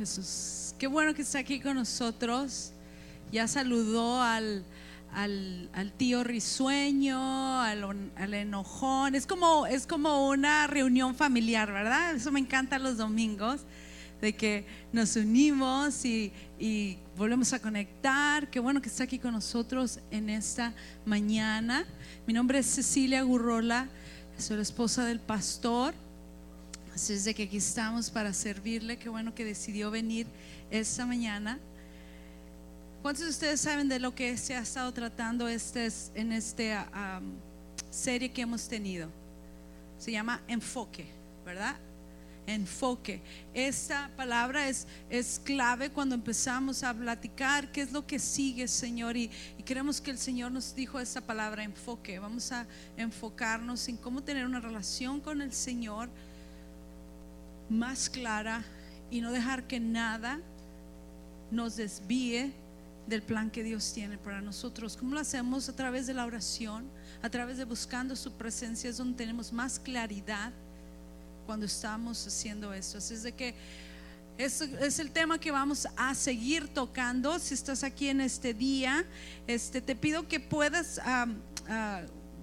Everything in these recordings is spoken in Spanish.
Jesús. Qué bueno que está aquí con nosotros. Ya saludó al, al, tío risueño, al, enojón. Es como, es como una reunión familiar, ¿verdad? Eso me encanta los domingos, de que nos unimos y, y volvemos a conectar. Qué bueno que está aquí con nosotros en esta mañana. Mi nombre es Cecilia Gurrola, soy la esposa del pastor. Así es de que aquí estamos para servirle. Qué bueno que decidió venir esta mañana. ¿Cuántos de ustedes saben de lo que se ha estado tratando este, en esta serie que hemos tenido? Se llama enfoque, ¿verdad? Enfoque. Esta palabra es, es clave cuando empezamos a platicar qué es lo que sigue, Señor. Y, y queremos que el Señor nos dijo esta palabra, enfoque. Vamos a enfocarnos en cómo tener una relación con el Señor más clara y no dejar que nada nos desvíe del plan que Dios tiene para nosotros. ¿Cómo lo hacemos? A través de la oración, a través de buscando su presencia, es donde tenemos más claridad cuando estamos haciendo esto. Así es de que es, es, el tema que vamos a seguir tocando. Si estás aquí en este día, este, te pido que puedas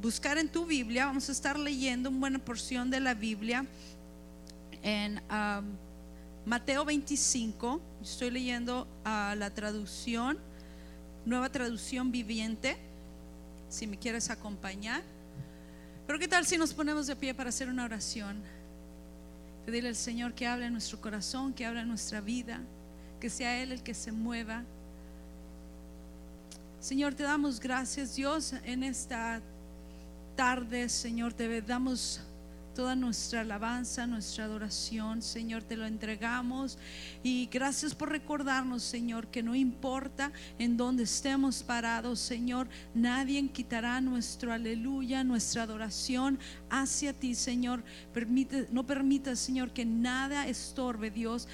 buscar en tu Biblia. Vamos a estar leyendo una buena porción de la Biblia en Mateo 25. Estoy leyendo a la traducción, nueva traducción viviente, si me quieres acompañar. Pero ¿qué tal si nos ponemos de pie para hacer una oración? Pedirle al Señor que hable en nuestro corazón, que hable en nuestra vida, que sea Él el que se mueva. Señor, te damos gracias, Dios, en esta tarde, Señor, te damos toda nuestra alabanza, nuestra adoración, Señor, te lo entregamos. Y gracias por recordarnos, Señor, que no importa en dónde estemos parados, Señor, nadie quitará nuestro aleluya, nuestra adoración hacia ti, Señor. Permite, no permita, Señor, que nada estorbe, Dios,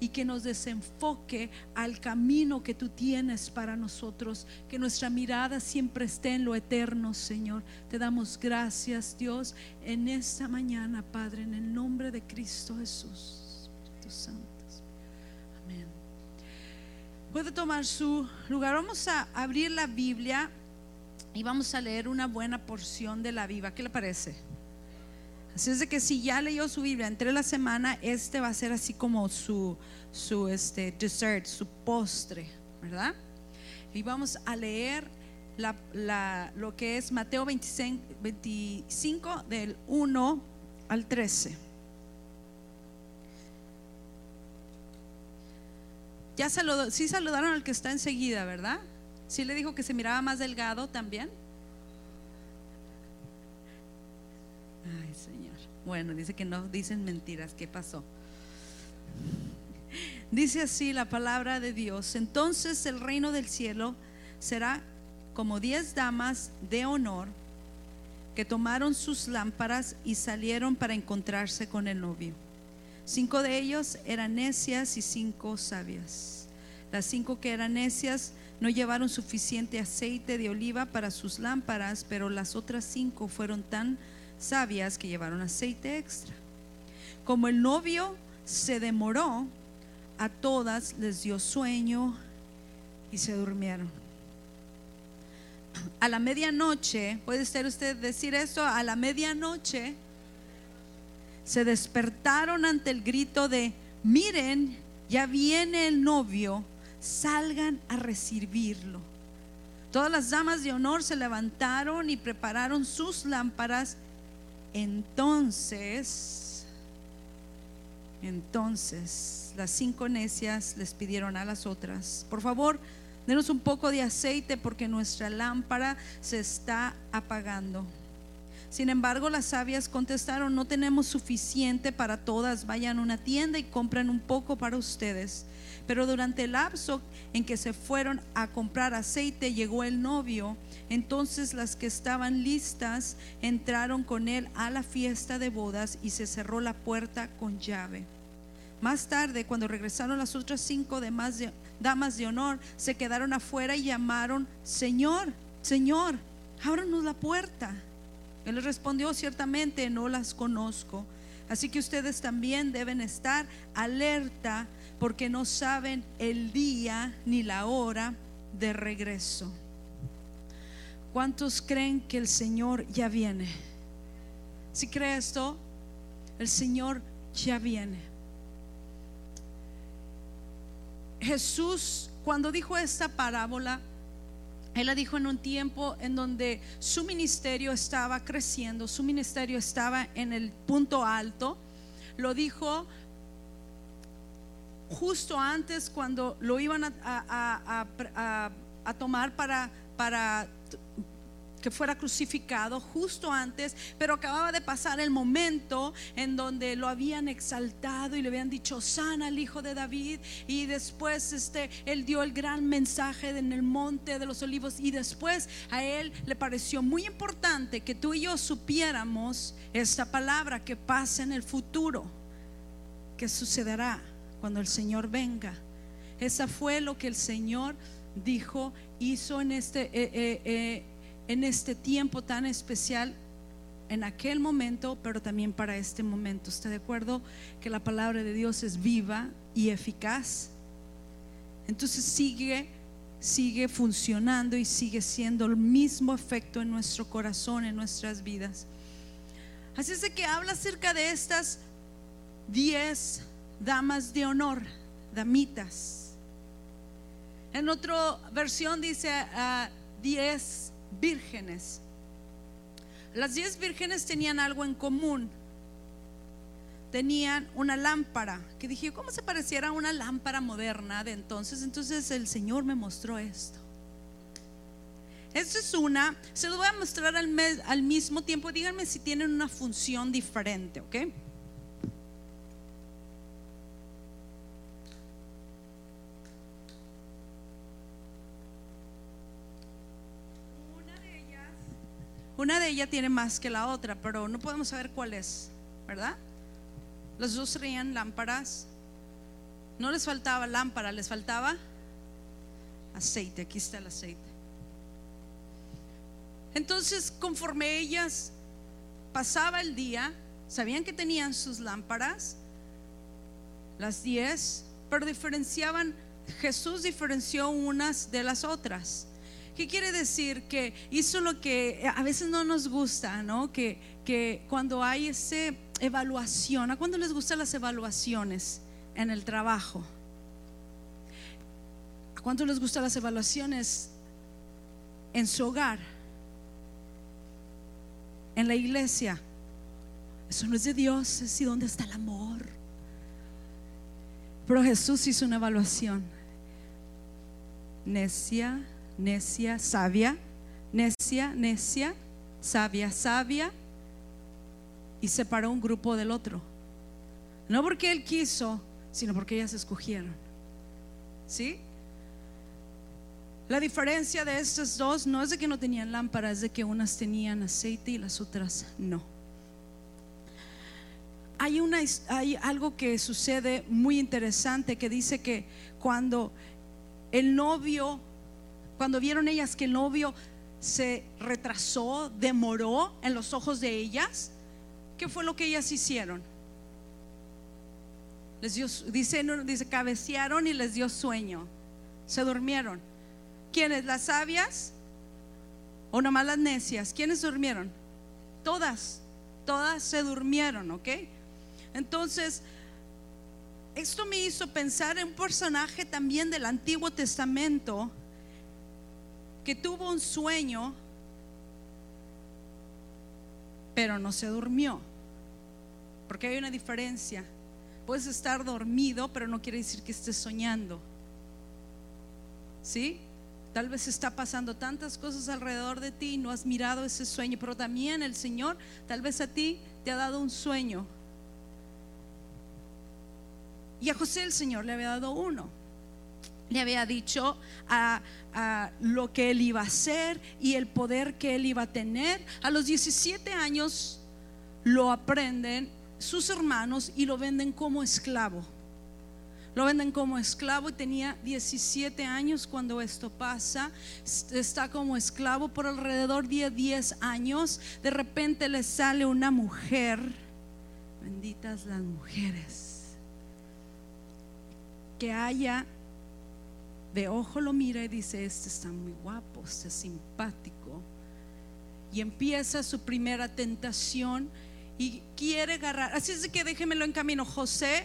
y que nos desenfoque al camino que tú tienes para nosotros. Que nuestra mirada siempre esté en lo eterno, Señor. Te damos gracias, Dios, en esta mañana, Padre, en el nombre de Cristo Jesús. Santos. Amén. Puede tomar su lugar. Vamos a abrir la Biblia y vamos a leer una buena porción de la Biblia. ¿Qué le parece? Así es de que si ya leyó su Biblia entre la semana, este va a ser así como su, su este, dessert, su postre, ¿verdad? Y vamos a leer la, lo que es Mateo 25, 25 del 1 al 13. Ya saludó, sí saludaron al que está enseguida, ¿verdad? Sí le dijo que se miraba más delgado también. Ay, Señor. Bueno, dice que no dicen mentiras. ¿Qué pasó? Dice así la palabra de Dios. Entonces el reino del cielo será como diez damas de honor que tomaron sus lámparas y salieron para encontrarse con el novio. Cinco de ellos eran necias y cinco sabias. Las cinco que eran necias no llevaron suficiente aceite de oliva para sus lámparas, pero las otras cinco fueron tan sabias que llevaron aceite extra. Como el novio se demoró, a todas les dio sueño y se durmieron a la medianoche, puede usted decir esto, a la medianoche se despertaron ante el grito de, miren, ya viene el novio, salgan a recibirlo. Todas las damas de honor se levantaron y prepararon sus lámparas. Entonces, entonces las cinco necias les pidieron a las otras, por favor, Denos un poco de aceite porque nuestra lámpara se está apagando. Sin embargo, las sabias contestaron, no tenemos suficiente para todas, vayan a una tienda y compren un poco para ustedes. Pero durante el lapso en que se fueron a comprar aceite, llegó el novio. Entonces las que estaban listas entraron con él a la fiesta de bodas y se cerró la puerta con llave. Más tarde, cuando regresaron las otras cinco demás de, damas de honor se quedaron afuera y llamaron, Señor, Señor, ábranos la puerta. Él les respondió, ciertamente no las conozco. Así que ustedes también deben estar alerta porque no saben el día ni la hora de regreso. ¿Cuántos creen que el Señor ya viene? Si cree esto, el Señor ya viene. Jesús, cuando dijo esta parábola, él la dijo en un tiempo en donde su ministerio estaba creciendo, su ministerio estaba en el punto alto. Lo dijo justo antes cuando lo iban a, tomar para, para que fuera crucificado justo antes, pero acababa de pasar el momento en donde lo habían exaltado y le habían dicho, sana al hijo de David, y después este, él dio el gran mensaje en el monte de los olivos, y después a él le pareció muy importante que tú y yo supiéramos esta palabra que pasa en el futuro, que sucederá cuando el Señor venga. Esa fue lo que el Señor dijo, hizo en este... Eh, eh, eh, en este tiempo tan especial, en aquel momento, pero también para este momento. ¿Está de acuerdo que la palabra de Dios es viva y eficaz? Entonces sigue, sigue funcionando y sigue siendo el mismo efecto en nuestro corazón, en nuestras vidas. Así es de que habla acerca de estas diez damas de honor, damitas. En otra versión dice uh, diez vírgenes. Las diez vírgenes tenían algo en común. Tenían una lámpara, que dije, ¿cómo se pareciera a una lámpara moderna de entonces? Entonces el Señor me mostró esto. Esta es una, se lo voy a mostrar al, al mismo tiempo. Díganme si tienen una función diferente, ¿ok? Una de ellas tiene más que la otra, pero no podemos saber cuál es, ¿verdad? Los dos traían lámparas. No les faltaba lámpara, les faltaba aceite. Aquí está el aceite. Entonces, conforme ellas pasaba el día, sabían que tenían sus lámparas, las diez, pero diferenciaban, Jesús diferenció unas de las otras. ¿Qué quiere decir? Que hizo lo que a veces no nos gusta, ¿no? Que, que cuando hay esa evaluación, ¿a cuándo les gustan las evaluaciones en el trabajo? ¿A cuánto les gustan las evaluaciones en su hogar? En la iglesia. Eso no es de Dios, es y dónde está el amor. Pero Jesús hizo una evaluación. Necia necia, sabia, necia, necia, sabia, sabia, y separó un grupo del otro. No porque él quiso, sino porque ellas escogieron. ¿Sí? La diferencia de estas dos no es de que no tenían lámparas, es de que unas tenían aceite y las otras no. Hay, una, hay algo que sucede muy interesante que dice que cuando el novio cuando vieron ellas que el novio se retrasó, demoró en los ojos de ellas, ¿qué fue lo que ellas hicieron? Les dio, dice, dice, cabecearon y les dio sueño. Se durmieron. ¿Quiénes? ¿Las sabias? ¿O nomás las necias? ¿Quiénes durmieron? Todas. Todas se durmieron, ¿ok? Entonces, esto me hizo pensar en un personaje también del Antiguo Testamento que tuvo un sueño, pero no se durmió. Porque hay una diferencia. Puedes estar dormido, pero no quiere decir que estés soñando. ¿Sí? Tal vez está pasando tantas cosas alrededor de ti y no has mirado ese sueño, pero también el Señor tal vez a ti te ha dado un sueño. Y a José el Señor le había dado uno le había dicho a, lo que él iba a hacer y el poder que él iba a tener. A los 17 años lo aprenden sus hermanos y lo venden como esclavo. Lo venden como esclavo y tenía 17 años cuando esto pasa. Está como esclavo por alrededor de 10 años. De repente le sale una mujer. Benditas las mujeres que haya de ojo lo mira y dice, este está muy guapo, este es simpático. Y empieza su primera tentación y quiere agarrar. Así es que déjemelo en camino. José,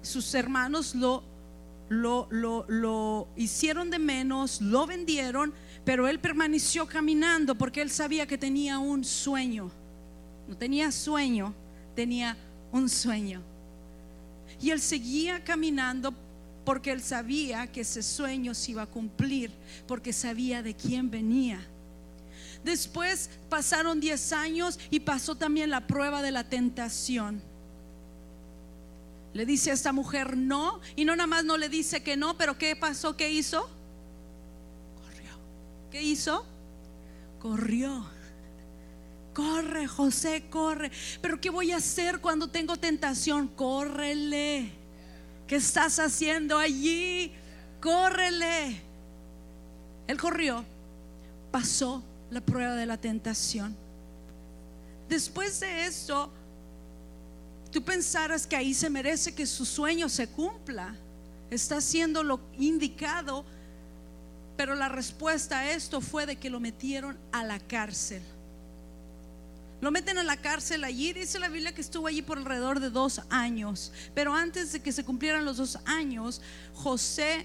sus hermanos lo, lo, lo, lo hicieron de menos, lo vendieron, pero él permaneció caminando porque él sabía que tenía un sueño. No tenía sueño, tenía un sueño. Y él seguía caminando porque él sabía que ese sueño se iba a cumplir, porque sabía de quién venía. Después pasaron 10 años y pasó también la prueba de la tentación. Le dice a esta mujer no, y no nada más no le dice que no, pero ¿qué pasó? ¿Qué hizo? Corrió. ¿Qué hizo? Corrió. Corre, José, corre. Pero ¿qué voy a hacer cuando tengo tentación? Córrele. ¿Qué estás haciendo allí? Córrele. Él corrió, pasó la prueba de la tentación. Después de eso, tú pensaras que ahí se merece que su sueño se cumpla. Está haciendo lo indicado, pero la respuesta a esto fue de que lo metieron a la cárcel. Lo meten a la cárcel allí. Dice la Biblia que estuvo allí por alrededor de dos años. Pero antes de que se cumplieran los dos años, José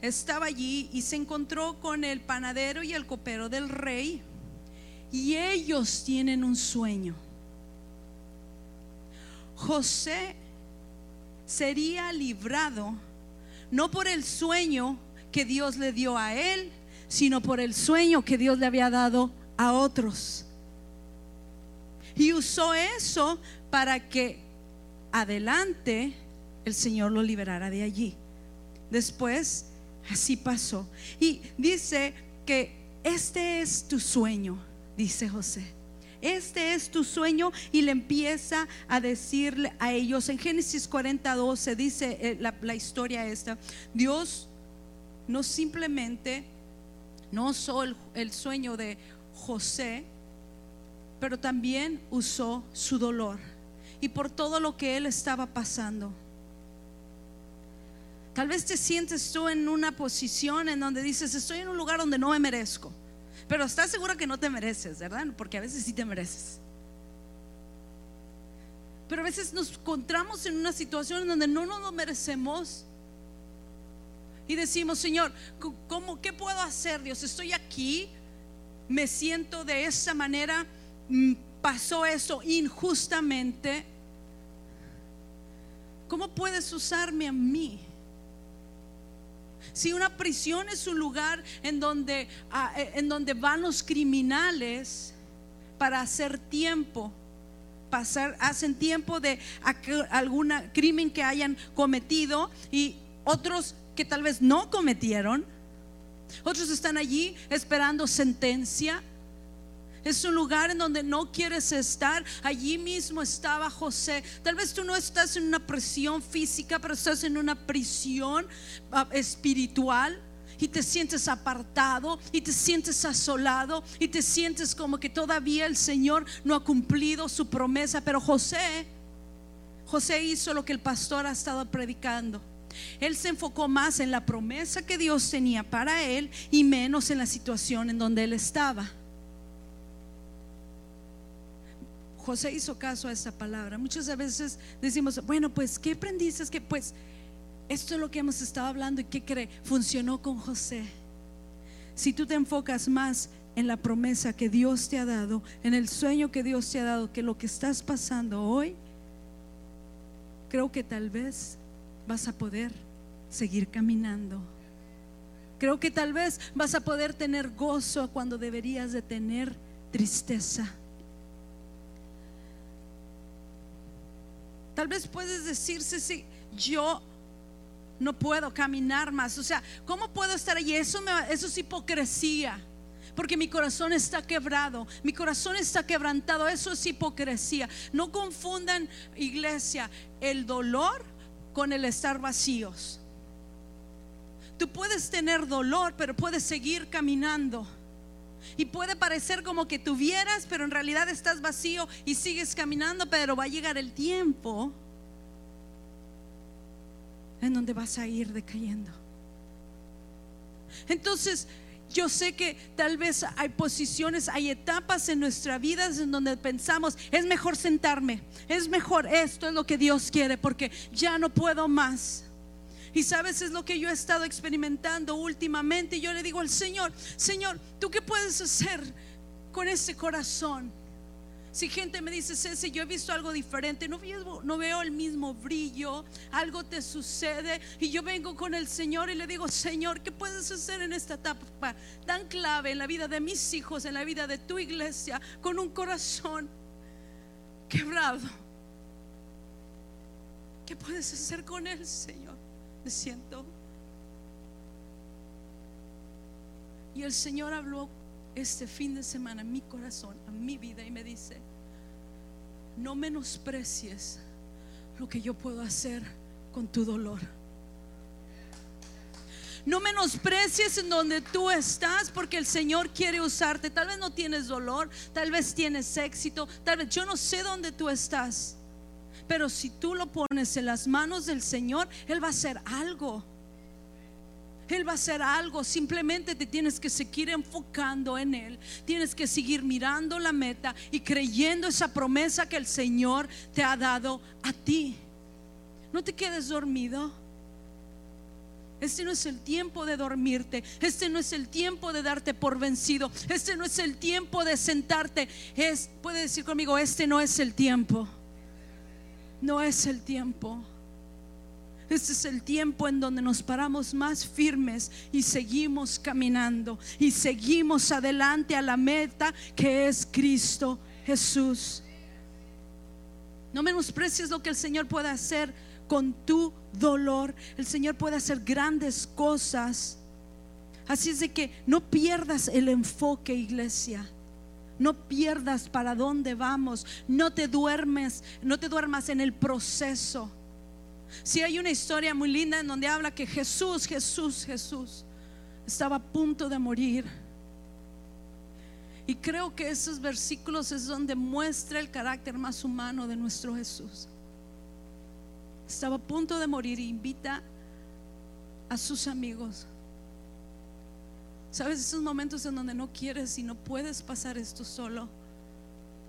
estaba allí y se encontró con el panadero y el copero del rey. Y ellos tienen un sueño. José sería librado no por el sueño que Dios le dio a él, sino por el sueño que Dios le había dado a otros. Y usó eso para que adelante el Señor lo liberara de allí. Después, así pasó. Y dice que este es tu sueño, dice José. Este es tu sueño y le empieza a decirle a ellos en Génesis 42 se dice eh, la, historia esta. Dios no simplemente no el, el sueño de José, pero también usó su dolor y por todo lo que él estaba pasando. Tal vez te sientes tú en una posición en donde dices, estoy en un lugar donde no me merezco, pero estás seguro que no te mereces, ¿verdad? Porque a veces sí te mereces. Pero a veces nos encontramos en una situación en donde no nos lo merecemos. Y decimos, Señor, ¿cómo, ¿qué puedo hacer, Dios? Estoy aquí, me siento de esa manera pasó eso injustamente, ¿cómo puedes usarme a mí? Si una prisión es un lugar en donde, ah, eh, en donde van los criminales para hacer tiempo, pasar, hacen tiempo de algún crimen que hayan cometido y otros que tal vez no cometieron, otros están allí esperando sentencia es un lugar en donde no quieres estar. Allí mismo estaba José. Tal vez tú no estás en una prisión física, pero estás en una prisión ah, espiritual y te sientes apartado y te sientes asolado y te sientes como que todavía el Señor no ha cumplido su promesa. Pero José, José hizo lo que el pastor ha estado predicando. Él se enfocó más en la promesa que Dios tenía para él y menos en la situación en donde él estaba. José hizo caso a esa palabra. Muchas veces decimos, bueno, pues, ¿qué aprendiste? Es que, pues, esto es lo que hemos estado hablando y qué cree, funcionó con José. Si tú te enfocas más en la promesa que Dios te ha dado, en el sueño que Dios te ha dado, que lo que estás pasando hoy, creo que tal vez vas a poder seguir caminando. Creo que tal vez vas a poder tener gozo cuando deberías de tener tristeza. Tal vez puedes decirse si yo no puedo caminar más. O sea, ¿cómo puedo estar allí? Eso, eso es hipocresía. Porque mi corazón está quebrado, mi corazón está quebrantado. Eso es hipocresía. No confundan, iglesia, el dolor con el estar vacíos. Tú puedes tener dolor, pero puedes seguir caminando. Y puede parecer como que tuvieras, pero en realidad estás vacío y sigues caminando, pero va a llegar el tiempo en donde vas a ir decayendo. Entonces, yo sé que tal vez hay posiciones, hay etapas en nuestra vida en donde pensamos, es mejor sentarme, es mejor esto es lo que Dios quiere porque ya no puedo más. Y sabes, es lo que yo he estado experimentando últimamente. Y yo le digo al Señor, Señor, ¿tú qué puedes hacer con ese corazón? Si gente me dice, Ceci, yo he visto algo diferente, no veo, no veo el mismo brillo, algo te sucede y yo vengo con el Señor y le digo, Señor, ¿qué puedes hacer en esta etapa tan clave en la vida de mis hijos, en la vida de tu iglesia, con un corazón quebrado? ¿Qué puedes hacer con él, Señor? Me siento. Y el Señor habló este fin de semana a mi corazón, a mi vida y me dice, no menosprecies lo que yo puedo hacer con tu dolor. No menosprecies en donde tú estás porque el Señor quiere usarte. Tal vez no tienes dolor, tal vez tienes éxito, tal vez yo no sé dónde tú estás. Pero si tú lo pones en las manos del Señor, Él va a hacer algo. Él va a hacer algo, simplemente te tienes que seguir enfocando en Él, tienes que seguir mirando la meta y creyendo esa promesa que el Señor te ha dado a ti. No te quedes dormido. Este no es el tiempo de dormirte. Este no es el tiempo de darte por vencido. Este no es el tiempo de sentarte. Puede decir conmigo, este no es el tiempo. No es el tiempo. Este es el tiempo en donde nos paramos más firmes y seguimos caminando y seguimos adelante a la meta que es Cristo Jesús. No menosprecies lo que el Señor puede hacer con tu dolor. El Señor puede hacer grandes cosas. Así es de que no pierdas el enfoque, iglesia. No pierdas para dónde vamos. No te duermes, no te duermas en el proceso. Si hay una historia muy linda en donde habla que Jesús, Jesús, Jesús estaba a punto de morir. Y creo que esos versículos es donde muestra el carácter más humano de nuestro Jesús. Estaba a punto de morir e invita a sus amigos. Sabes esos momentos en donde no quieres y no puedes pasar esto solo.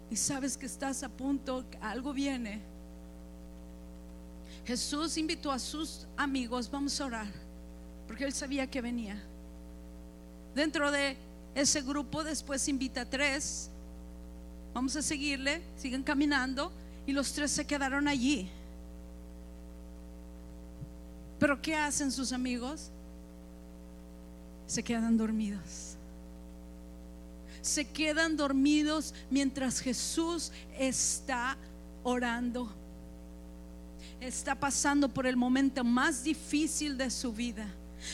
Y sabes que estás a punto, algo viene Jesús invitó a sus amigos, vamos a orar, porque él sabía que venía. Dentro de ese grupo después invita a tres, vamos a seguirle, siguen caminando y los tres se quedaron allí. Pero ¿qué hacen sus amigos? Se quedan dormidos. Se quedan dormidos mientras Jesús está orando está pasando por el momento más difícil de su vida.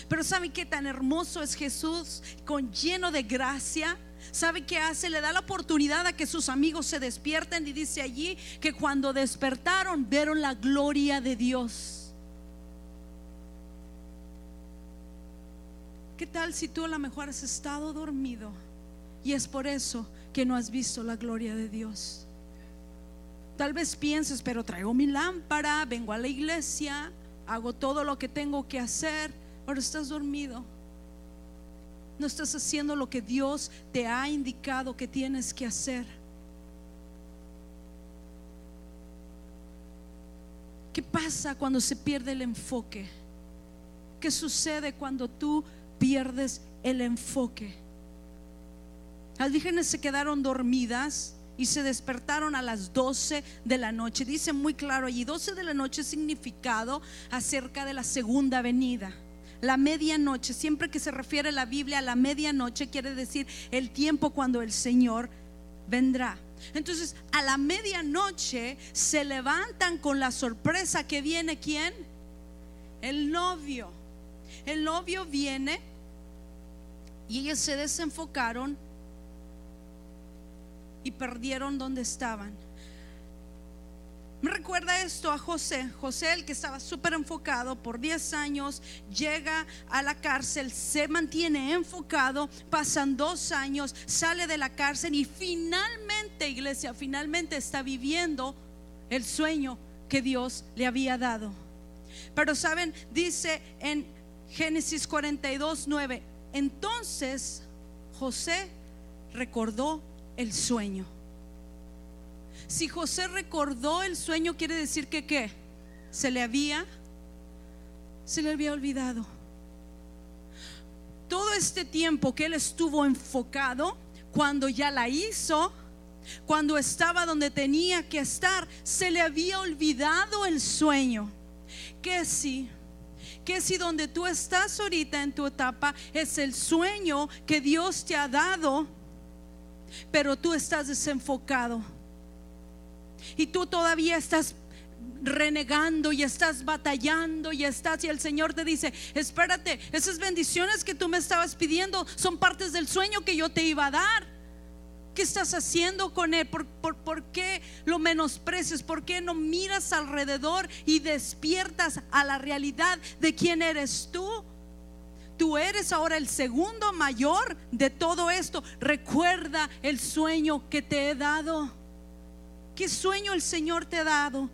Pero ¿sabe qué tan hermoso es Jesús con lleno de gracia? ¿Sabe qué hace? Le da la oportunidad a que sus amigos se despierten y dice allí que cuando despertaron vieron la gloria de Dios. ¿Qué tal si tú a lo mejor has estado dormido y es por eso que no has visto la gloria de Dios? Tal vez pienses, pero traigo mi lámpara, vengo a la iglesia, hago todo lo que tengo que hacer, pero estás dormido. No estás haciendo lo que Dios te ha indicado que tienes que hacer. ¿Qué pasa cuando se pierde el enfoque? ¿Qué sucede cuando tú pierdes el enfoque? Las vírgenes se quedaron dormidas y se despertaron a las 12 de la noche. Dice muy claro allí, 12 de la noche significado acerca de la segunda venida. La medianoche, siempre que se refiere la Biblia a la medianoche, quiere decir el tiempo cuando el Señor vendrá. Entonces, a la medianoche se levantan con la sorpresa que viene quién? El novio. El novio viene y ellos se desenfocaron y perdieron donde estaban. Me recuerda esto a José. José, el que estaba súper enfocado por 10 años, llega a la cárcel, se mantiene enfocado, pasan dos años, sale de la cárcel y finalmente, iglesia, finalmente está viviendo el sueño que Dios le había dado. Pero saben, dice en Génesis 42, 9, entonces José recordó el sueño. Si José recordó el sueño, quiere decir que qué? Se le había, se le había olvidado. Todo este tiempo que él estuvo enfocado, cuando ya la hizo, cuando estaba donde tenía que estar, se le había olvidado el sueño. Que si, que si donde tú estás ahorita en tu etapa es el sueño que Dios te ha dado, pero tú estás desenfocado. Y tú todavía estás renegando y estás batallando y estás y el Señor te dice, espérate, esas bendiciones que tú me estabas pidiendo son partes del sueño que yo te iba a dar. ¿Qué estás haciendo con él? ¿Por, por, qué lo menosprecias? ¿Por qué no miras alrededor y despiertas a la realidad de quién eres tú? Tú eres ahora el segundo mayor de todo esto. Recuerda el sueño que te he dado. ¿Qué sueño el Señor te ha dado?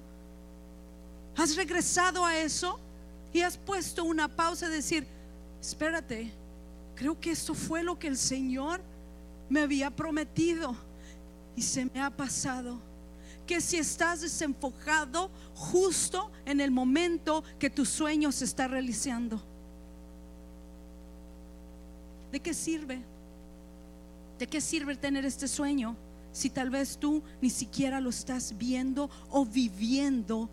¿Has regresado a eso? Y has puesto una pausa decir, espérate, creo que eso fue lo que el Señor me había prometido y se me ha pasado. Que si estás desenfocado justo en el momento que tu sueño se está realizando. ¿De qué sirve? ¿De qué sirve tener este sueño si tal vez tú ni siquiera lo estás viendo o viviendo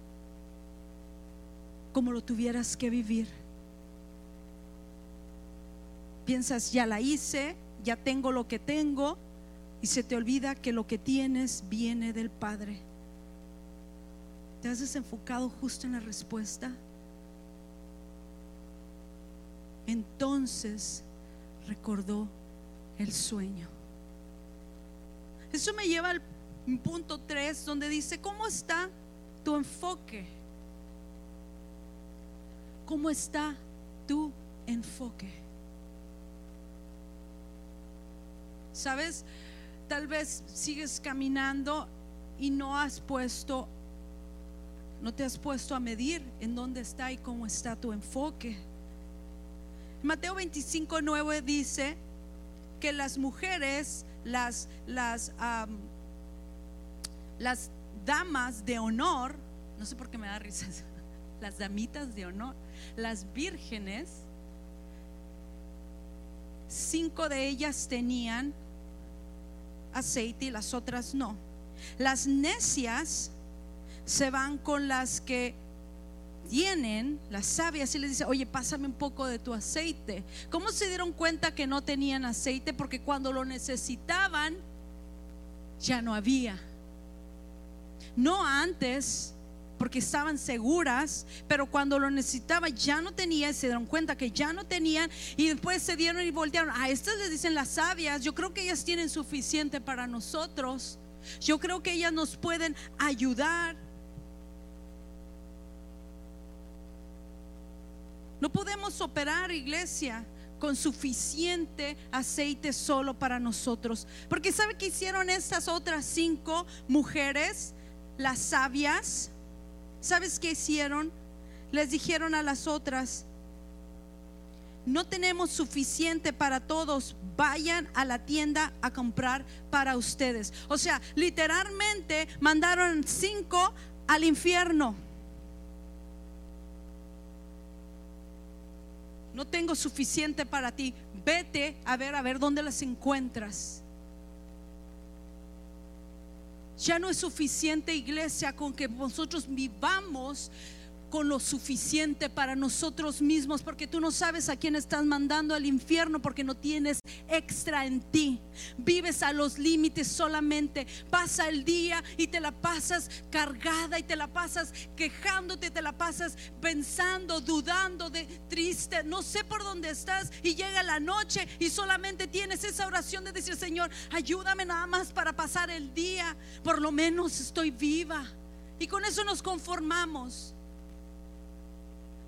como lo tuvieras que vivir? Piensas, ya la hice, ya tengo lo que tengo y se te olvida que lo que tienes viene del Padre. ¿Te has desenfocado justo en la respuesta? Entonces recordó el sueño. Eso me lleva al punto 3 donde dice, ¿cómo está tu enfoque? ¿Cómo está tu enfoque? ¿Sabes? Tal vez sigues caminando y no has puesto, no te has puesto a medir en dónde está y cómo está tu enfoque. Mateo 25, 9 dice que las mujeres, las, las, las damas de honor, no sé por qué me da risa, las damitas de honor, las vírgenes, cinco de ellas tenían aceite y las otras no. Las necias se van con las que tienen, las sabias, y les dice, oye, pásame un poco de tu aceite. ¿Cómo se dieron cuenta que no tenían aceite? Porque cuando lo necesitaban, ya no había. No antes, porque estaban seguras, pero cuando lo necesitaba ya no tenía, se dieron cuenta que ya no tenían y después se dieron y voltearon. A estas les dicen las sabias, yo creo que ellas tienen suficiente para nosotros. Yo creo que ellas nos pueden ayudar. No podemos operar, iglesia, con suficiente aceite solo para nosotros. Porque ¿sabe qué hicieron estas otras cinco mujeres, las sabias? ¿Sabes qué hicieron? Les dijeron a las otras, no tenemos suficiente para todos, vayan a la tienda a comprar para ustedes. O sea, literalmente mandaron cinco al infierno. No tengo suficiente para ti, vete a ver a ver dónde las encuentras. Ya no es suficiente iglesia con que nosotros vivamos con lo suficiente para nosotros mismos, porque tú no sabes a quién estás mandando al infierno porque no tienes extra en ti. Vives a los límites solamente. Pasa el día y te la pasas cargada y te la pasas quejándote, te la pasas pensando, dudando, de triste, no sé por dónde estás y llega la noche y solamente tienes esa oración de decir, Señor, ayúdame nada más para pasar el día. Por lo menos estoy viva. Y con eso nos conformamos.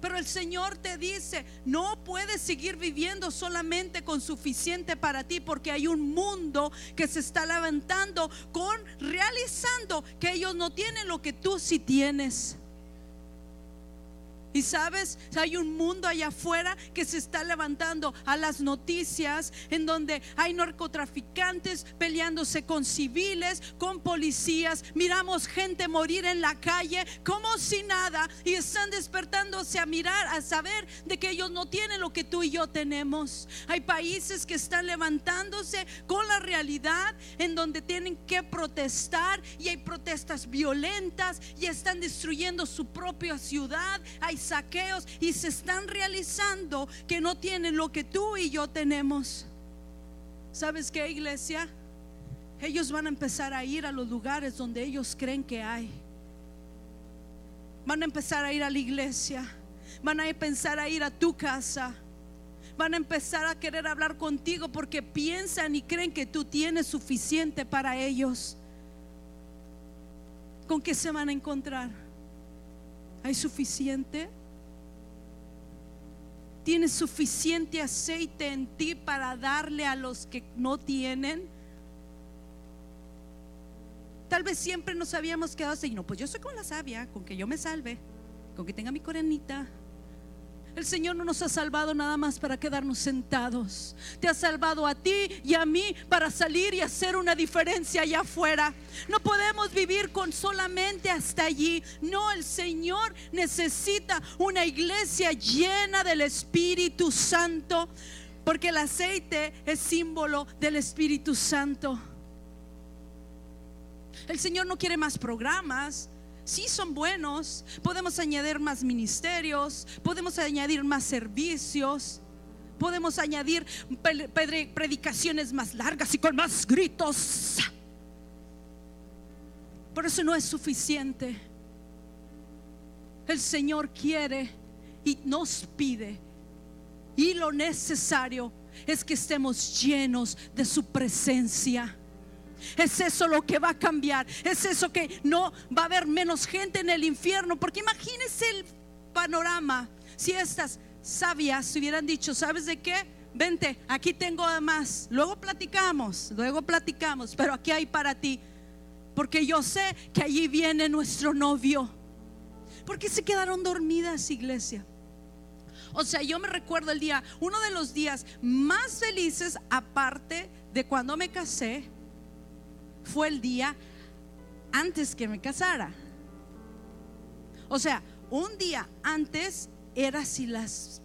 Pero el Señor te dice, no puedes seguir viviendo solamente con suficiente para ti porque hay un mundo que se está levantando con realizando que ellos no tienen lo que tú sí tienes. Y sabes, hay un mundo allá afuera que se está levantando a las noticias en donde hay narcotraficantes peleándose con civiles, con policías. Miramos gente morir en la calle como si nada y están despertándose a mirar, a saber de que ellos no tienen lo que tú y yo tenemos. Hay países que están levantándose con la realidad en donde tienen que protestar y hay protestas violentas y están destruyendo su propia ciudad. Hay saqueos y se están realizando que no tienen lo que tú y yo tenemos. ¿Sabes qué, iglesia? Ellos van a empezar a ir a los lugares donde ellos creen que hay. Van a empezar a ir a la iglesia. Van a empezar a ir a tu casa. Van a empezar a querer hablar contigo porque piensan y creen que tú tienes suficiente para ellos. ¿Con qué se van a encontrar? ¿Hay suficiente? ¿Tienes suficiente aceite en ti para darle a los que no tienen? Tal vez siempre nos habíamos quedado así, no, pues yo soy como la sabia, con que yo me salve, con que tenga mi coronita, el Señor no nos ha salvado nada más para quedarnos sentados. Te ha salvado a ti y a mí para salir y hacer una diferencia allá afuera. No podemos vivir con solamente hasta allí. No, el Señor necesita una iglesia llena del Espíritu Santo. Porque el aceite es símbolo del Espíritu Santo. El Señor no quiere más programas sí son buenos, podemos añadir más ministerios, podemos añadir más servicios, podemos añadir predicaciones más largas y con más gritos. Por eso no es suficiente. El Señor quiere y nos pide. Y lo necesario es que estemos llenos de su presencia. Es eso lo que va a cambiar. Es eso que no va a haber menos gente en el infierno. Porque imagínense el panorama. Si estas sabias hubieran dicho, ¿sabes de qué? Vente, aquí tengo más. Luego platicamos, luego platicamos, pero aquí hay para ti. Porque yo sé que allí viene nuestro novio. ¿Por qué se quedaron dormidas, iglesia? O sea, yo me recuerdo el día, uno de los días más felices, aparte de cuando me casé, fue el día antes que me casara. O sea, un día antes era si las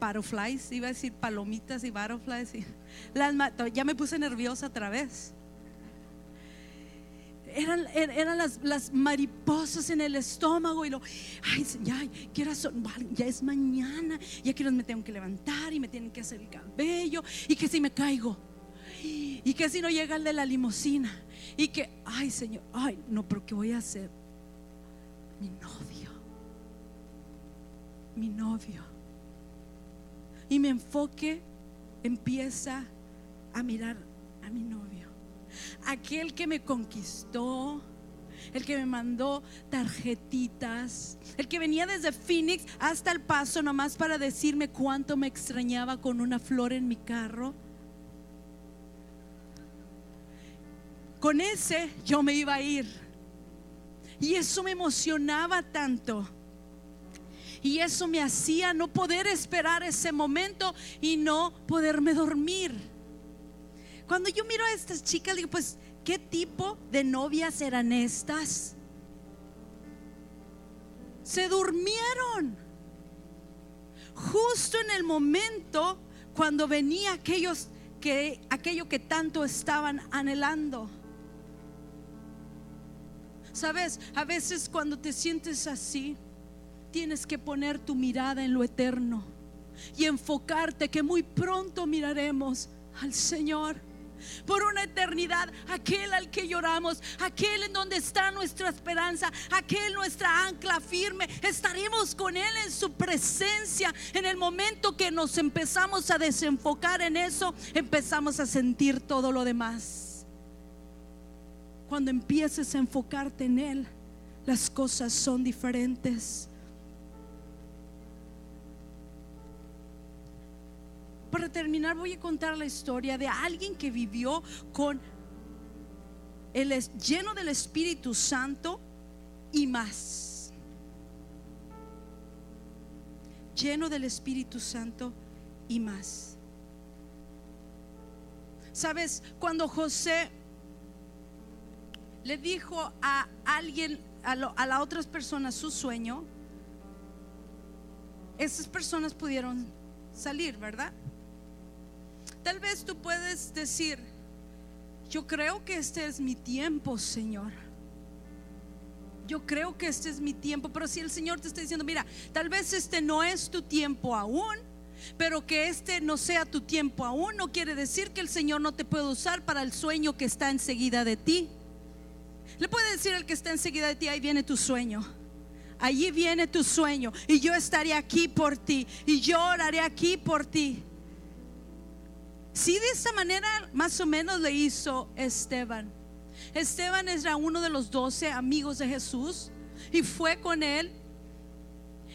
butterflies, iba a decir palomitas y butterflies, las, ya me puse nerviosa otra vez. Eran, er, eran las, mariposas en el estómago y lo, ay, ya, ya es mañana, ya que me tengo que levantar y me tienen que hacer el cabello y que si me caigo y que si no llega el de la limusina. Y que, ay Señor, ay, no, pero ¿qué voy a hacer? Mi novio. Mi novio. Y mi enfoque empieza a mirar a mi novio. Aquel que me conquistó, el que me mandó tarjetitas, el que venía desde Phoenix hasta el paso nomás para decirme cuánto me extrañaba con una flor en mi carro Con ese yo me iba a ir. Y eso me emocionaba tanto. Y eso me hacía no poder esperar ese momento y no poderme dormir. Cuando yo miro a estas chicas, digo, pues, ¿qué tipo de novias eran estas? Se durmieron. Justo en el momento cuando venía aquellos que aquello que tanto estaban anhelando. Sabes, a veces cuando te sientes así, tienes que poner tu mirada en lo eterno y enfocarte que muy pronto miraremos al Señor por una eternidad, aquel al que lloramos, aquel en donde está nuestra esperanza, aquel nuestra ancla firme. Estaremos con Él en su presencia. En el momento que nos empezamos a desenfocar en eso, empezamos a sentir todo lo demás cuando empieces a enfocarte en Él, las cosas son diferentes. Para terminar voy a contar la historia de alguien que vivió con el lleno del Espíritu Santo y más. lleno del Espíritu Santo y más. Sabes, cuando José le dijo a alguien, a, lo- a las otras personas su sueño, esas personas pudieron salir, ¿verdad? Tal vez tú puedes decir, yo creo que este es mi tiempo, Señor. Yo creo que este es mi tiempo, pero si el Señor te está diciendo, mira, tal vez este no es tu tiempo aún, pero que este no sea tu tiempo aún, no quiere decir que el Señor no te puede usar para el sueño que está enseguida de ti. Le puede decir al que está enseguida de ti, ahí viene tu sueño. Allí viene tu sueño y yo estaré aquí por ti y yo oraré aquí por ti. Si de esta manera más o menos le hizo Esteban. Esteban era uno de los doce amigos de Jesús y fue con él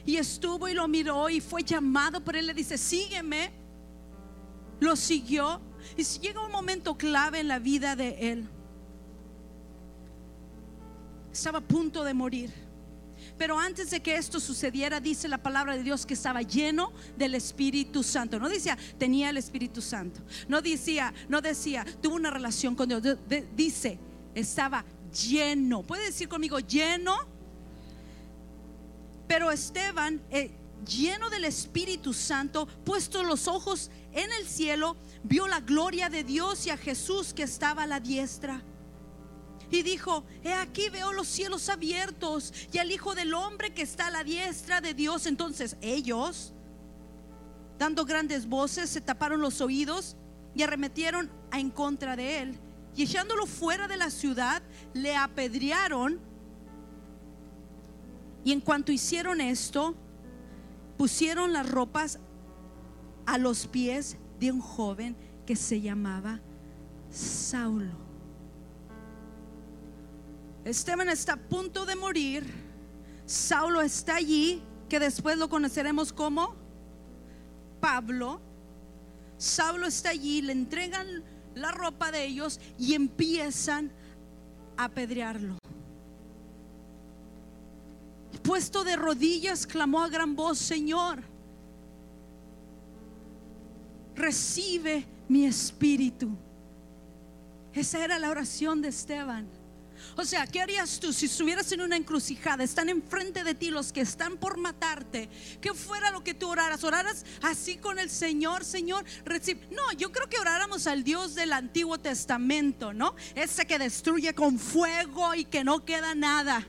y estuvo y lo miró y fue llamado por él. Le dice, sígueme. Lo siguió y llega un momento clave en la vida de él. Estaba a punto de morir. Pero antes de que esto sucediera, dice la palabra de Dios que estaba lleno del Espíritu Santo. No decía tenía el Espíritu Santo. No decía, no decía tuvo una relación con Dios. De- dice estaba lleno. Puede decir conmigo lleno. Pero Esteban, eh, lleno del Espíritu Santo, puesto los ojos en el cielo, vio la gloria de Dios y a Jesús que estaba a la diestra. Y dijo, he aquí veo los cielos abiertos y al Hijo del Hombre que está a la diestra de Dios. Entonces ellos, dando grandes voces, se taparon los oídos y arremetieron en contra de él. Y echándolo fuera de la ciudad, le apedrearon. Y en cuanto hicieron esto, pusieron las ropas a los pies de un joven que se llamaba Saulo. Esteban está a punto de morir. Saulo está allí, que después lo conoceremos como Pablo. Saulo está allí, le entregan la ropa de ellos y empiezan a apedrearlo. Puesto de rodillas, clamó a gran voz, Señor, recibe mi espíritu. Esa era la oración de Esteban. O sea, ¿qué harías tú si estuvieras en una encrucijada? Están enfrente de ti los que están por matarte. ¿Qué fuera lo que tú oraras? ¿Oraras así con el Señor, Señor? Recibe. No, yo creo que oráramos al Dios del Antiguo Testamento, ¿no? Ese que destruye con fuego y que no queda nada.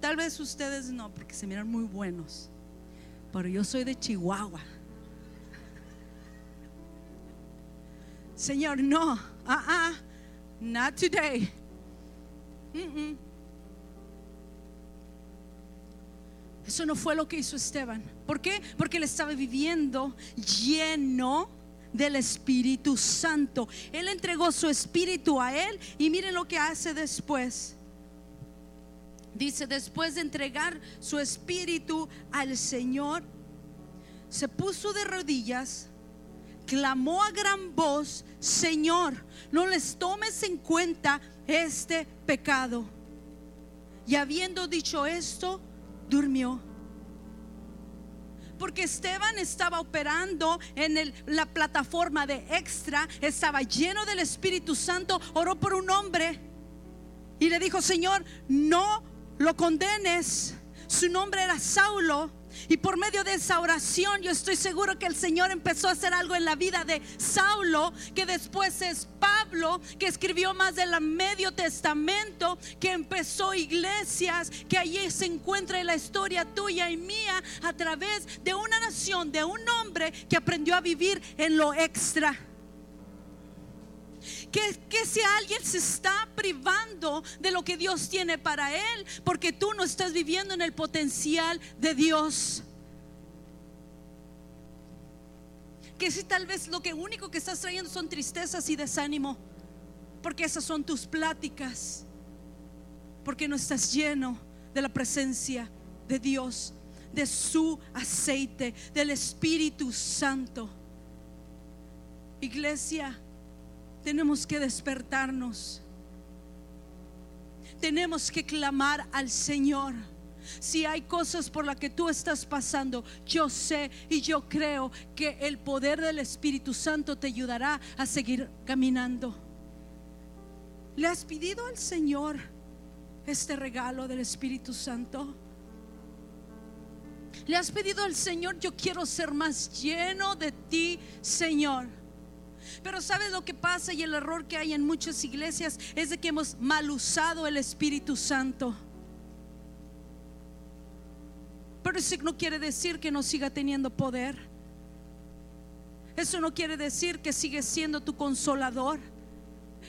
Tal vez ustedes no, porque se miran muy buenos. Pero yo soy de Chihuahua. Señor, no, ah, ah, not today. Eso no fue lo que hizo Esteban. ¿Por qué? Porque él estaba viviendo lleno del Espíritu Santo. Él entregó su espíritu a él y miren lo que hace después. Dice, después de entregar su espíritu al Señor, se puso de rodillas, clamó a gran voz, Señor, no les tomes en cuenta este pecado. Y habiendo dicho esto, durmió. Porque Esteban estaba operando en la plataforma de extra, estaba lleno del Espíritu Santo, oró por un hombre y le dijo, Señor, no lo condenes. Su nombre era Saulo. Y por medio de esa oración yo estoy seguro que el Señor empezó a hacer algo en la vida de Saulo, que después es Pablo, que escribió más del medio testamento, que empezó iglesias, que allí se encuentra en la historia tuya y mía a través de una nación, de un hombre que aprendió a vivir en lo extra. Que, si alguien se está privando de lo que Dios tiene para él, porque tú no estás viviendo en el potencial de Dios. Que si tal vez lo que único que estás trayendo son tristezas y desánimo, porque esas son tus pláticas, porque no estás lleno de la presencia de Dios, de su aceite, del Espíritu Santo. Iglesia, tenemos que despertarnos. Tenemos que clamar al Señor. Si hay cosas por las que tú estás pasando, yo sé y yo creo que el poder del Espíritu Santo te ayudará a seguir caminando. ¿Le has pedido al Señor este regalo del Espíritu Santo? ¿Le has pedido al Señor, yo quiero ser más lleno de ti, Señor? Pero ¿sabes lo que pasa y el error que hay en muchas iglesias es de que hemos mal usado el Espíritu Santo? Pero eso no quiere decir que no siga teniendo poder. Eso no quiere decir que sigue siendo tu consolador.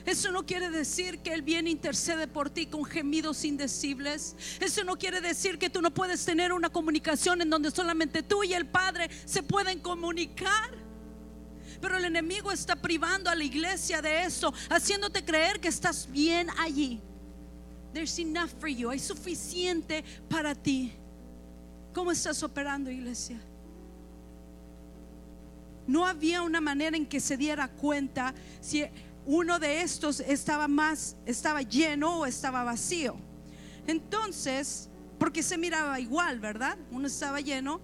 Eso no quiere decir que Él viene intercede por ti con gemidos indecibles. Eso no quiere decir que tú no puedes tener una comunicación en donde solamente tú y el Padre se pueden comunicar. Pero el enemigo está privando a la iglesia de eso, haciéndote creer que estás bien allí. There's enough for you. Hay suficiente para ti. ¿Cómo estás operando, iglesia? No había una manera en que se diera cuenta si uno de estos estaba más, estaba lleno o estaba vacío. Entonces, porque se miraba igual, ¿verdad? Uno estaba lleno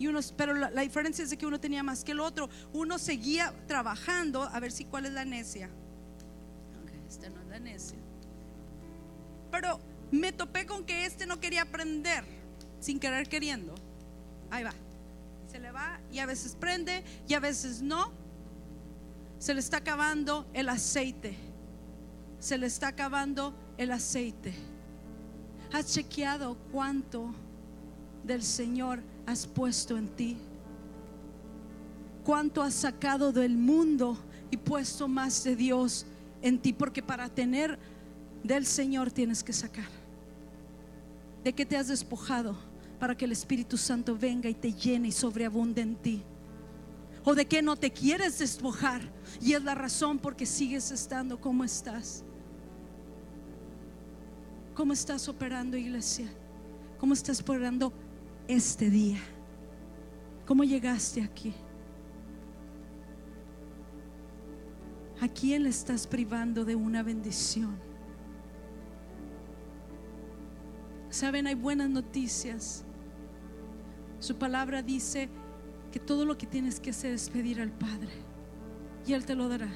y uno, pero la, diferencia es de que uno tenía más que el otro. Uno seguía trabajando a ver si cuál es la necia. esta no es la necia. Pero me topé con que este no quería aprender sin querer queriendo. Ahí va. Se le va y a veces prende y a veces no. Se le está acabando el aceite. Se le está acabando el aceite. ¿Has chequeado cuánto del Señor has puesto en ti? ¿Cuánto has sacado del mundo y puesto más de Dios en ti? Porque para tener del Señor tienes que sacar. ¿De qué te has despojado? para que el Espíritu Santo venga y te llene y sobreabunde en ti. O de que no te quieres despojar y es la razón porque sigues estando como estás. ¿Cómo estás operando, iglesia? ¿Cómo estás operando este día? ¿Cómo llegaste aquí? ¿A quién le estás privando de una bendición? Saben, hay buenas noticias. Su palabra dice que todo lo que tienes que hacer es pedir al Padre y Él te lo dará.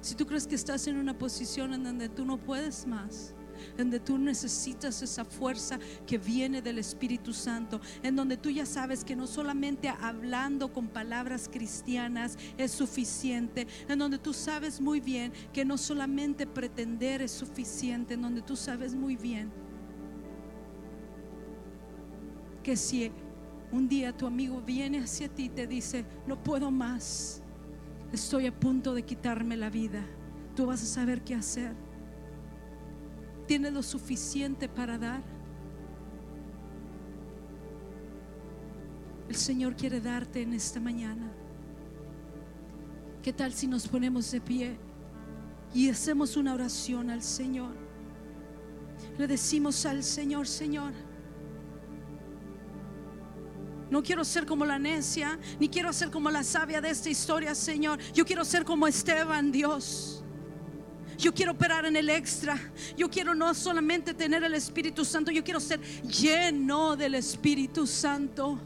Si tú crees que estás en una posición en donde tú no puedes más, donde tú necesitas esa fuerza que viene del Espíritu Santo, en donde tú ya sabes que no solamente hablando con palabras cristianas es suficiente, en donde tú sabes muy bien que no solamente pretender es suficiente, en donde tú sabes muy bien que si un día tu amigo viene hacia ti y te dice, no puedo más, estoy a punto de quitarme la vida, tú vas a saber qué hacer. ¿Tienes lo suficiente para dar? El Señor quiere darte en esta mañana. ¿Qué tal si nos ponemos de pie y hacemos una oración al Señor? Le decimos al Señor, Señor, no quiero ser como la necia, ni quiero ser como la sabia de esta historia, Señor. Yo quiero ser como Esteban, Dios. Yo quiero operar en el extra. Yo quiero no solamente tener el Espíritu Santo, yo quiero ser lleno del Espíritu Santo.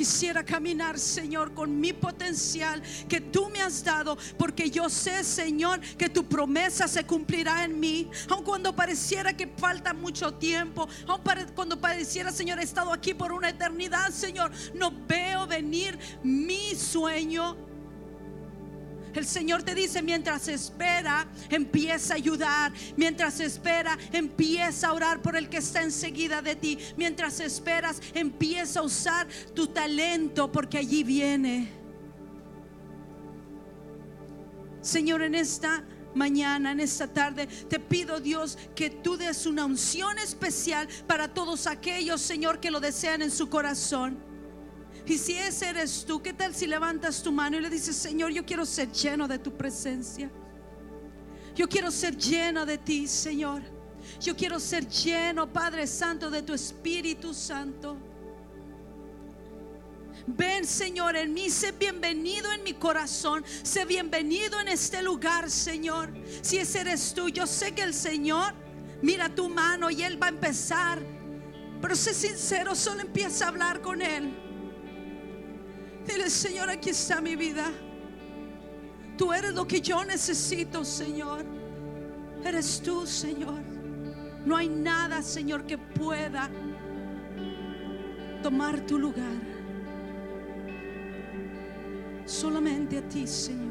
Quisiera caminar, Señor, con mi potencial que tú me has dado, porque yo sé, Señor, que tu promesa se cumplirá en mí, aun cuando pareciera que falta mucho tiempo, aun cuando pareciera, Señor, he estado aquí por una eternidad, Señor, no veo venir mi sueño el Señor te dice, mientras espera, empieza a ayudar. Mientras espera, empieza a orar por el que está enseguida de ti. Mientras esperas, empieza a usar tu talento porque allí viene. Señor, en esta mañana, en esta tarde, te pido Dios que tú des una unción especial para todos aquellos, Señor, que lo desean en su corazón. Y si ese eres tú, ¿qué tal si levantas tu mano y le dices, Señor, yo quiero ser lleno de tu presencia? Yo quiero ser lleno de ti, Señor. Yo quiero ser lleno, Padre Santo, de tu Espíritu Santo. Ven, Señor, en mí, sé bienvenido en mi corazón, sé bienvenido en este lugar, Señor. Si ese eres tú, yo sé que el Señor mira tu mano y Él va a empezar. Pero sé sincero, solo empieza a hablar con Él. Dile, Señor, aquí está mi vida. Tú eres lo que yo necesito, Señor. Eres tú, Señor. No hay nada, Señor, que pueda tomar tu lugar. Solamente a ti, Señor.